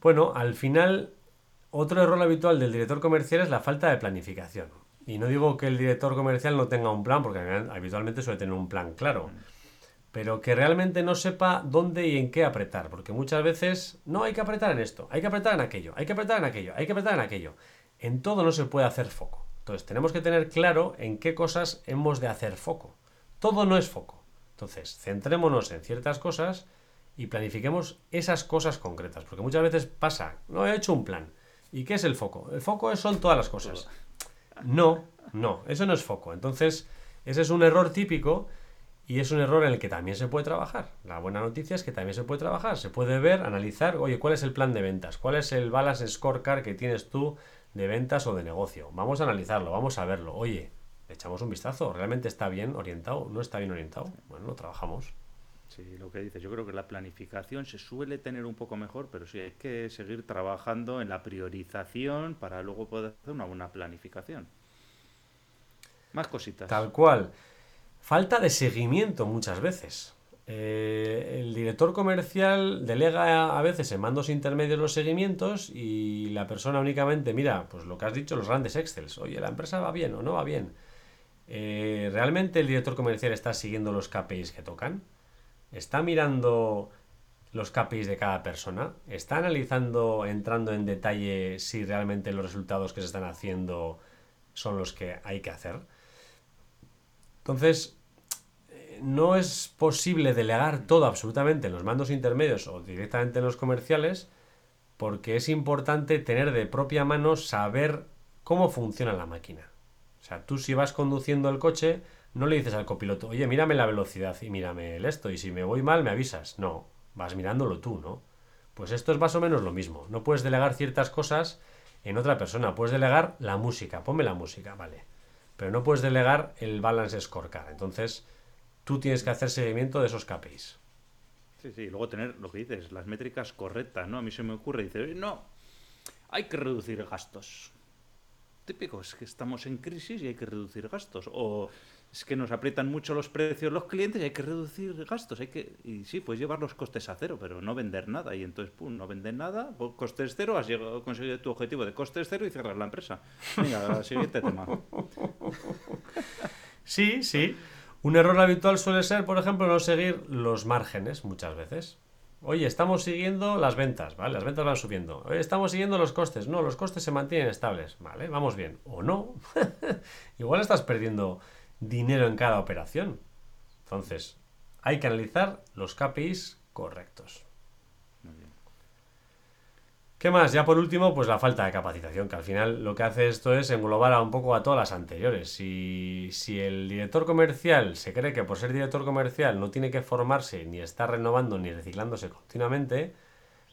Bueno, al final, otro error habitual del director comercial es la falta de planificación. Y no digo que el director comercial no tenga un plan, porque habitualmente suele tener un plan claro. Mm. Pero que realmente no sepa dónde y en qué apretar. Porque muchas veces no hay que apretar en esto, hay que apretar en aquello, hay que apretar en aquello, hay que apretar en aquello en todo no se puede hacer foco. Entonces tenemos que tener claro en qué cosas hemos de hacer foco. Todo no es foco. Entonces, centrémonos en ciertas cosas y planifiquemos esas cosas concretas. Porque muchas veces pasa, no he hecho un plan. ¿Y qué es el foco? El foco son todas las cosas. No, no, eso no es foco. Entonces, ese es un error típico y es un error en el que también se puede trabajar. La buena noticia es que también se puede trabajar. Se puede ver, analizar, oye, ¿cuál es el plan de ventas? ¿Cuál es el balance scorecard que tienes tú de ventas o de negocio. Vamos a analizarlo, vamos a verlo. Oye, echamos un vistazo. ¿Realmente está bien orientado? ¿No está bien orientado? Bueno, lo trabajamos. Sí, lo que dices, yo creo que la planificación se suele tener un poco mejor, pero sí hay que seguir trabajando en la priorización para luego poder hacer una buena planificación. Más cositas. Tal cual. Falta de seguimiento muchas veces. Eh, el director comercial delega a veces en mandos intermedios los seguimientos y la persona únicamente mira, pues lo que has dicho, los grandes Excels. Oye, ¿la empresa va bien o no va bien? Eh, ¿Realmente el director comercial está siguiendo los KPIs que tocan? ¿Está mirando los KPIs de cada persona? ¿Está analizando, entrando en detalle si realmente los resultados que se están haciendo son los que hay que hacer? Entonces, no es posible delegar todo absolutamente en los mandos intermedios o directamente en los comerciales porque es importante tener de propia mano saber cómo funciona la máquina. O sea, tú si vas conduciendo el coche, no le dices al copiloto, oye, mírame la velocidad y mírame el esto, y si me voy mal me avisas. No, vas mirándolo tú, ¿no? Pues esto es más o menos lo mismo. No puedes delegar ciertas cosas en otra persona. Puedes delegar la música, ponme la música, vale. Pero no puedes delegar el balance scorecard. Entonces, tú tienes que hacer seguimiento de esos KPIs. Sí, sí, y luego tener lo que dices, las métricas correctas, ¿no? A mí se me ocurre, dice, no, hay que reducir gastos. típico, es que estamos en crisis y hay que reducir gastos. O es que nos aprietan mucho los precios los clientes y hay que reducir gastos. Hay que, y sí, puedes llevar los costes a cero, pero no vender nada. Y entonces, pum, no vender nada, pues, costes cero, has llegado, conseguido tu objetivo de costes cero y cerrar la empresa. Venga, siguiente tema. Sí, sí. Un error habitual suele ser, por ejemplo, no seguir los márgenes muchas veces. Oye, estamos siguiendo las ventas, ¿vale? Las ventas van subiendo. Oye, estamos siguiendo los costes. No, los costes se mantienen estables, ¿vale? Vamos bien. O no. Igual estás perdiendo dinero en cada operación. Entonces, hay que analizar los KPIs correctos. ¿Qué más? Ya por último, pues la falta de capacitación, que al final lo que hace esto es englobar a un poco a todas las anteriores. Si, el director comercial se cree que por ser director comercial no tiene que formarse, ni estar renovando, ni reciclándose continuamente,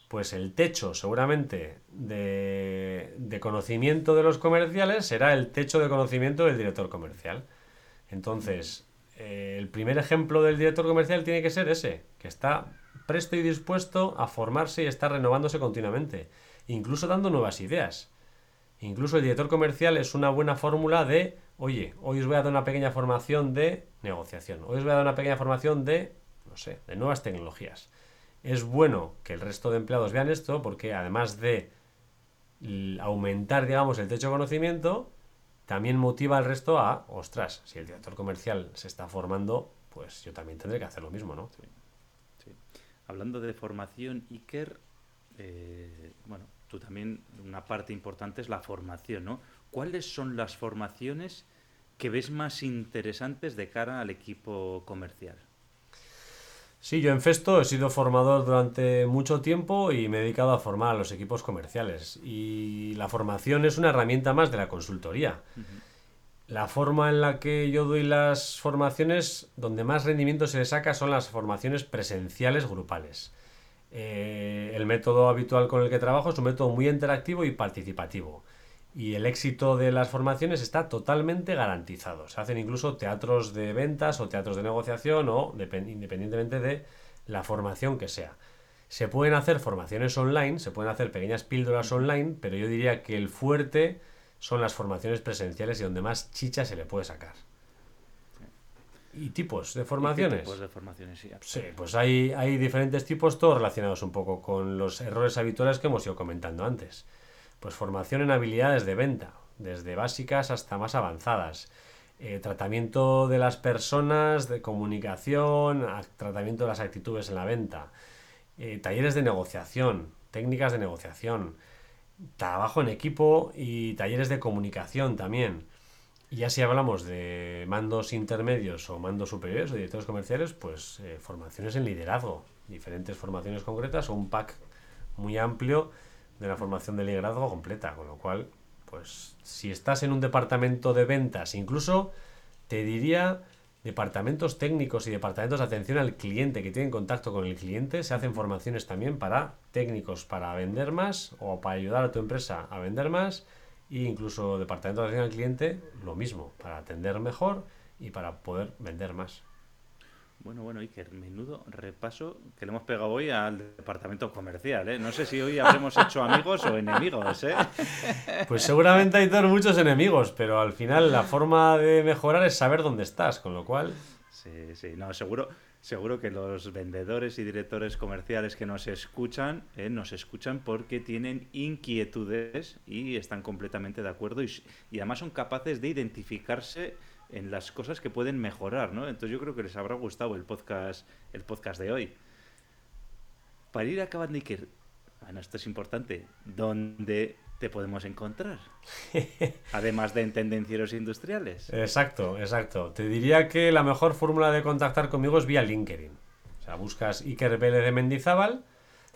pues el techo seguramente de, de conocimiento de los comerciales será el techo de conocimiento del director comercial. Entonces, eh, el primer ejemplo del director comercial tiene que ser ese, que está presto y dispuesto a formarse y está renovándose continuamente, incluso dando nuevas ideas. Incluso el director comercial es una buena fórmula de, oye, hoy os voy a dar una pequeña formación de negociación, hoy os voy a dar una pequeña formación de, no sé, de nuevas tecnologías. Es bueno que el resto de empleados vean esto porque además de aumentar, digamos, el techo de conocimiento, también motiva al resto a, ostras, si el director comercial se está formando, pues yo también tendré que hacer lo mismo, ¿no? Hablando de formación, Iker, eh, bueno, tú también, una parte importante es la formación, ¿no? ¿Cuáles son las formaciones que ves más interesantes de cara al equipo comercial? Sí, yo en Festo he sido formador durante mucho tiempo y me he dedicado a formar a los equipos comerciales. Y la formación es una herramienta más de la consultoría. La forma en la que yo doy las formaciones, donde más rendimiento se le saca, son las formaciones presenciales grupales. Eh, el método habitual con el que trabajo es un método muy interactivo y participativo y el éxito de las formaciones está totalmente garantizado. Se hacen incluso teatros de ventas o teatros de negociación o independientemente de la formación que sea. Se pueden hacer formaciones online, se pueden hacer pequeñas píldoras online, pero yo diría que el fuerte son las formaciones presenciales y donde más chicha se le puede sacar. ¿Y tipos de formaciones? tipos de formaciones, sí. Sí, pues hay, hay diferentes tipos, todos relacionados un poco con los errores habituales que hemos ido comentando antes. Pues formación en habilidades de venta, desde básicas hasta más avanzadas. Eh, tratamiento de las personas, de comunicación, tratamiento de las actitudes en la venta. Eh, talleres de negociación, técnicas de negociación. Trabajo en equipo y talleres de comunicación también. Y ya si hablamos de mandos intermedios o mandos superiores o directores comerciales, pues eh, formaciones en liderazgo, diferentes formaciones concretas o un pack muy amplio de la formación de liderazgo completa, con lo cual, pues si estás en un departamento de ventas, incluso te diría departamentos técnicos y departamentos de atención al cliente que tienen contacto con el cliente, se hacen formaciones también para técnicos para vender más o para ayudar a tu empresa a vender más e incluso departamento de atención al cliente, lo mismo, para atender mejor y para poder vender más. Bueno, bueno, Iker, menudo repaso que le hemos pegado hoy al departamento comercial, ¿eh? No sé si hoy habremos hecho amigos o enemigos, ¿eh? Pues seguramente hay todos muchos enemigos, pero al final la forma de mejorar es saber dónde estás, con lo cual... Sí, sí, no, seguro, seguro que los vendedores y directores comerciales que nos escuchan, ¿eh? nos escuchan porque tienen inquietudes y están completamente de acuerdo y, y además son capaces de identificarse en las cosas que pueden mejorar, ¿no? Entonces yo creo que les habrá gustado el podcast, el podcast de hoy. Para ir acabando, Iker, bueno, esto es importante, ¿dónde te podemos encontrar? Además de en tendencieros industriales. Exacto, exacto. Te diría que la mejor fórmula de contactar conmigo es vía LinkedIn. O sea, buscas Iker Vélez de Mendizábal.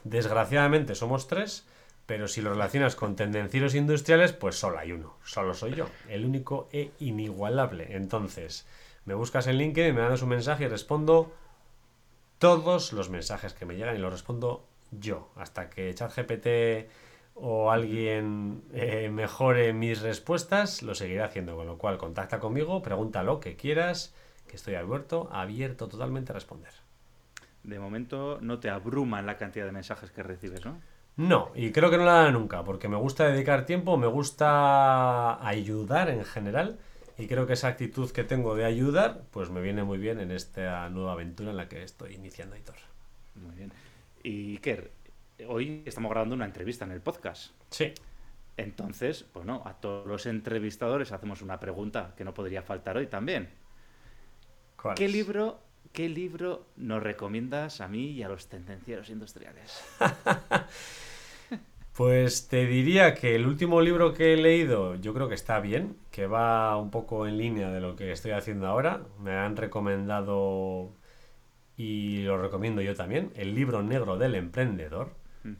Desgraciadamente somos tres pero si lo relacionas con tendencieros industriales, pues solo hay uno, solo soy yo, el único e inigualable. Entonces, me buscas en LinkedIn, me mandas un mensaje y respondo todos los mensajes que me llegan y los respondo yo, hasta que ChatGPT o alguien eh, mejore mis respuestas, lo seguiré haciendo, con lo cual contacta conmigo, pregunta lo que quieras, que estoy abierto, abierto totalmente a responder. De momento no te abruman la cantidad de mensajes que recibes, ¿no? No, y creo que no la hará nunca, porque me gusta dedicar tiempo, me gusta ayudar en general, y creo que esa actitud que tengo de ayudar, pues me viene muy bien en esta nueva aventura en la que estoy iniciando, Aitor. Muy bien. Y Ker, hoy estamos grabando una entrevista en el podcast. Sí. Entonces, bueno, a todos los entrevistadores hacemos una pregunta que no podría faltar hoy también. ¿Cuál ¿Qué libro, ¿Qué libro nos recomiendas a mí y a los tendencieros industriales? Pues te diría que el último libro que he leído yo creo que está bien, que va un poco en línea de lo que estoy haciendo ahora. Me han recomendado y lo recomiendo yo también, el libro negro del emprendedor.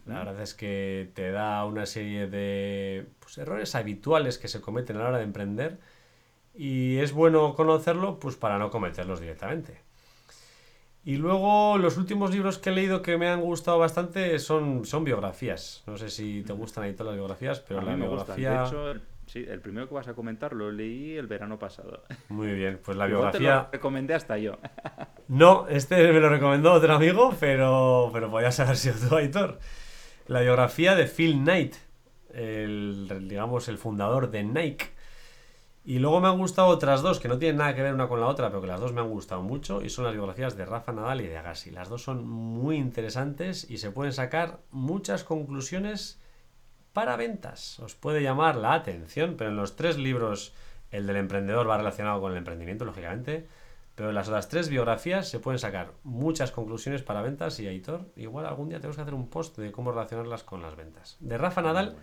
La verdad es que te da una serie de pues, errores habituales que se cometen a la hora de emprender y es bueno conocerlo pues para no cometerlos directamente. Y luego los últimos libros que he leído que me han gustado bastante son, son biografías. No sé si te gustan ahí todas las biografías, pero a la mí me gustan. biografía... De hecho, sí, el primero que vas a comentar lo leí el verano pasado. Muy bien, pues la Igual te biografía... lo recomendé hasta yo. No, este me lo recomendó otro amigo, pero, pero podías haber sido tú, Aitor. La biografía de Phil Knight, el, digamos, el fundador de Nike. Y luego me han gustado otras dos, que no tienen nada que ver una con la otra, pero que las dos me han gustado mucho, y son las biografías de Rafa Nadal y de Agassi. Las dos son muy interesantes y se pueden sacar muchas conclusiones para ventas. Os puede llamar la atención, pero en los tres libros, el del emprendedor va relacionado con el emprendimiento, lógicamente, pero en las otras tres biografías se pueden sacar muchas conclusiones para ventas y Aitor, igual algún día tenemos que hacer un post de cómo relacionarlas con las ventas. De Rafa Nadal,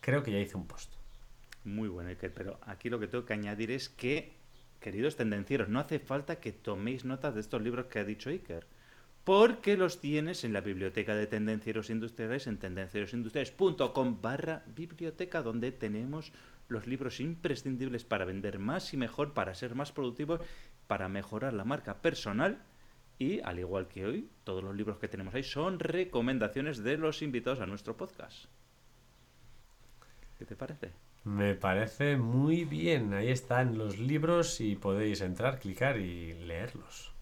creo que ya hice un post. Muy bueno, Iker, pero aquí lo que tengo que añadir es que, queridos tendencieros, no hace falta que toméis nota de estos libros que ha dicho Iker, porque los tienes en la biblioteca de tendencieros industriales en tendencierosindustriales.com barra biblioteca, donde tenemos los libros imprescindibles para vender más y mejor, para ser más productivos, para mejorar la marca personal. Y al igual que hoy, todos los libros que tenemos ahí son recomendaciones de los invitados a nuestro podcast. ¿Qué te parece? Me parece muy bien. Ahí están los libros y podéis entrar, clicar y leerlos.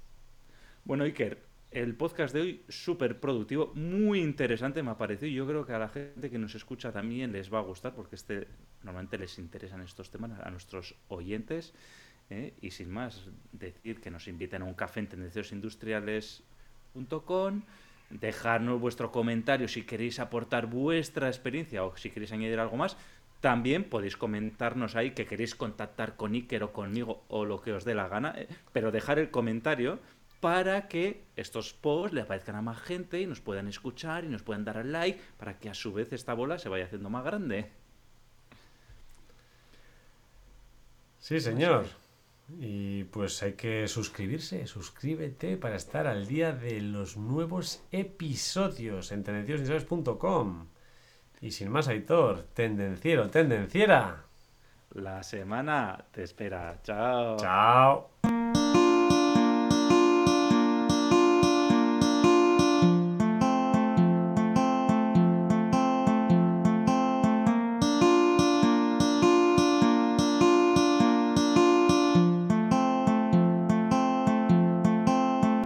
Bueno, Iker, el podcast de hoy súper productivo, muy interesante me ha parecido. y Yo creo que a la gente que nos escucha también les va a gustar porque este normalmente les interesan estos temas a nuestros oyentes. ¿eh? Y sin más, decir que nos inviten a un café en tendenciosindustriales.com, dejarnos vuestro comentario si queréis aportar vuestra experiencia o si queréis añadir algo más. También podéis comentarnos ahí que queréis contactar con Iker o conmigo o lo que os dé la gana, ¿eh? pero dejar el comentario para que estos posts le aparezcan a más gente y nos puedan escuchar y nos puedan dar al like para que a su vez esta bola se vaya haciendo más grande. Sí, señor. Y pues hay que suscribirse, suscríbete para estar al día de los nuevos episodios en tendenciosindustriales.com. Y sin más, Aitor, tendenciero, tendenciera. La semana te espera. Chao. Chao.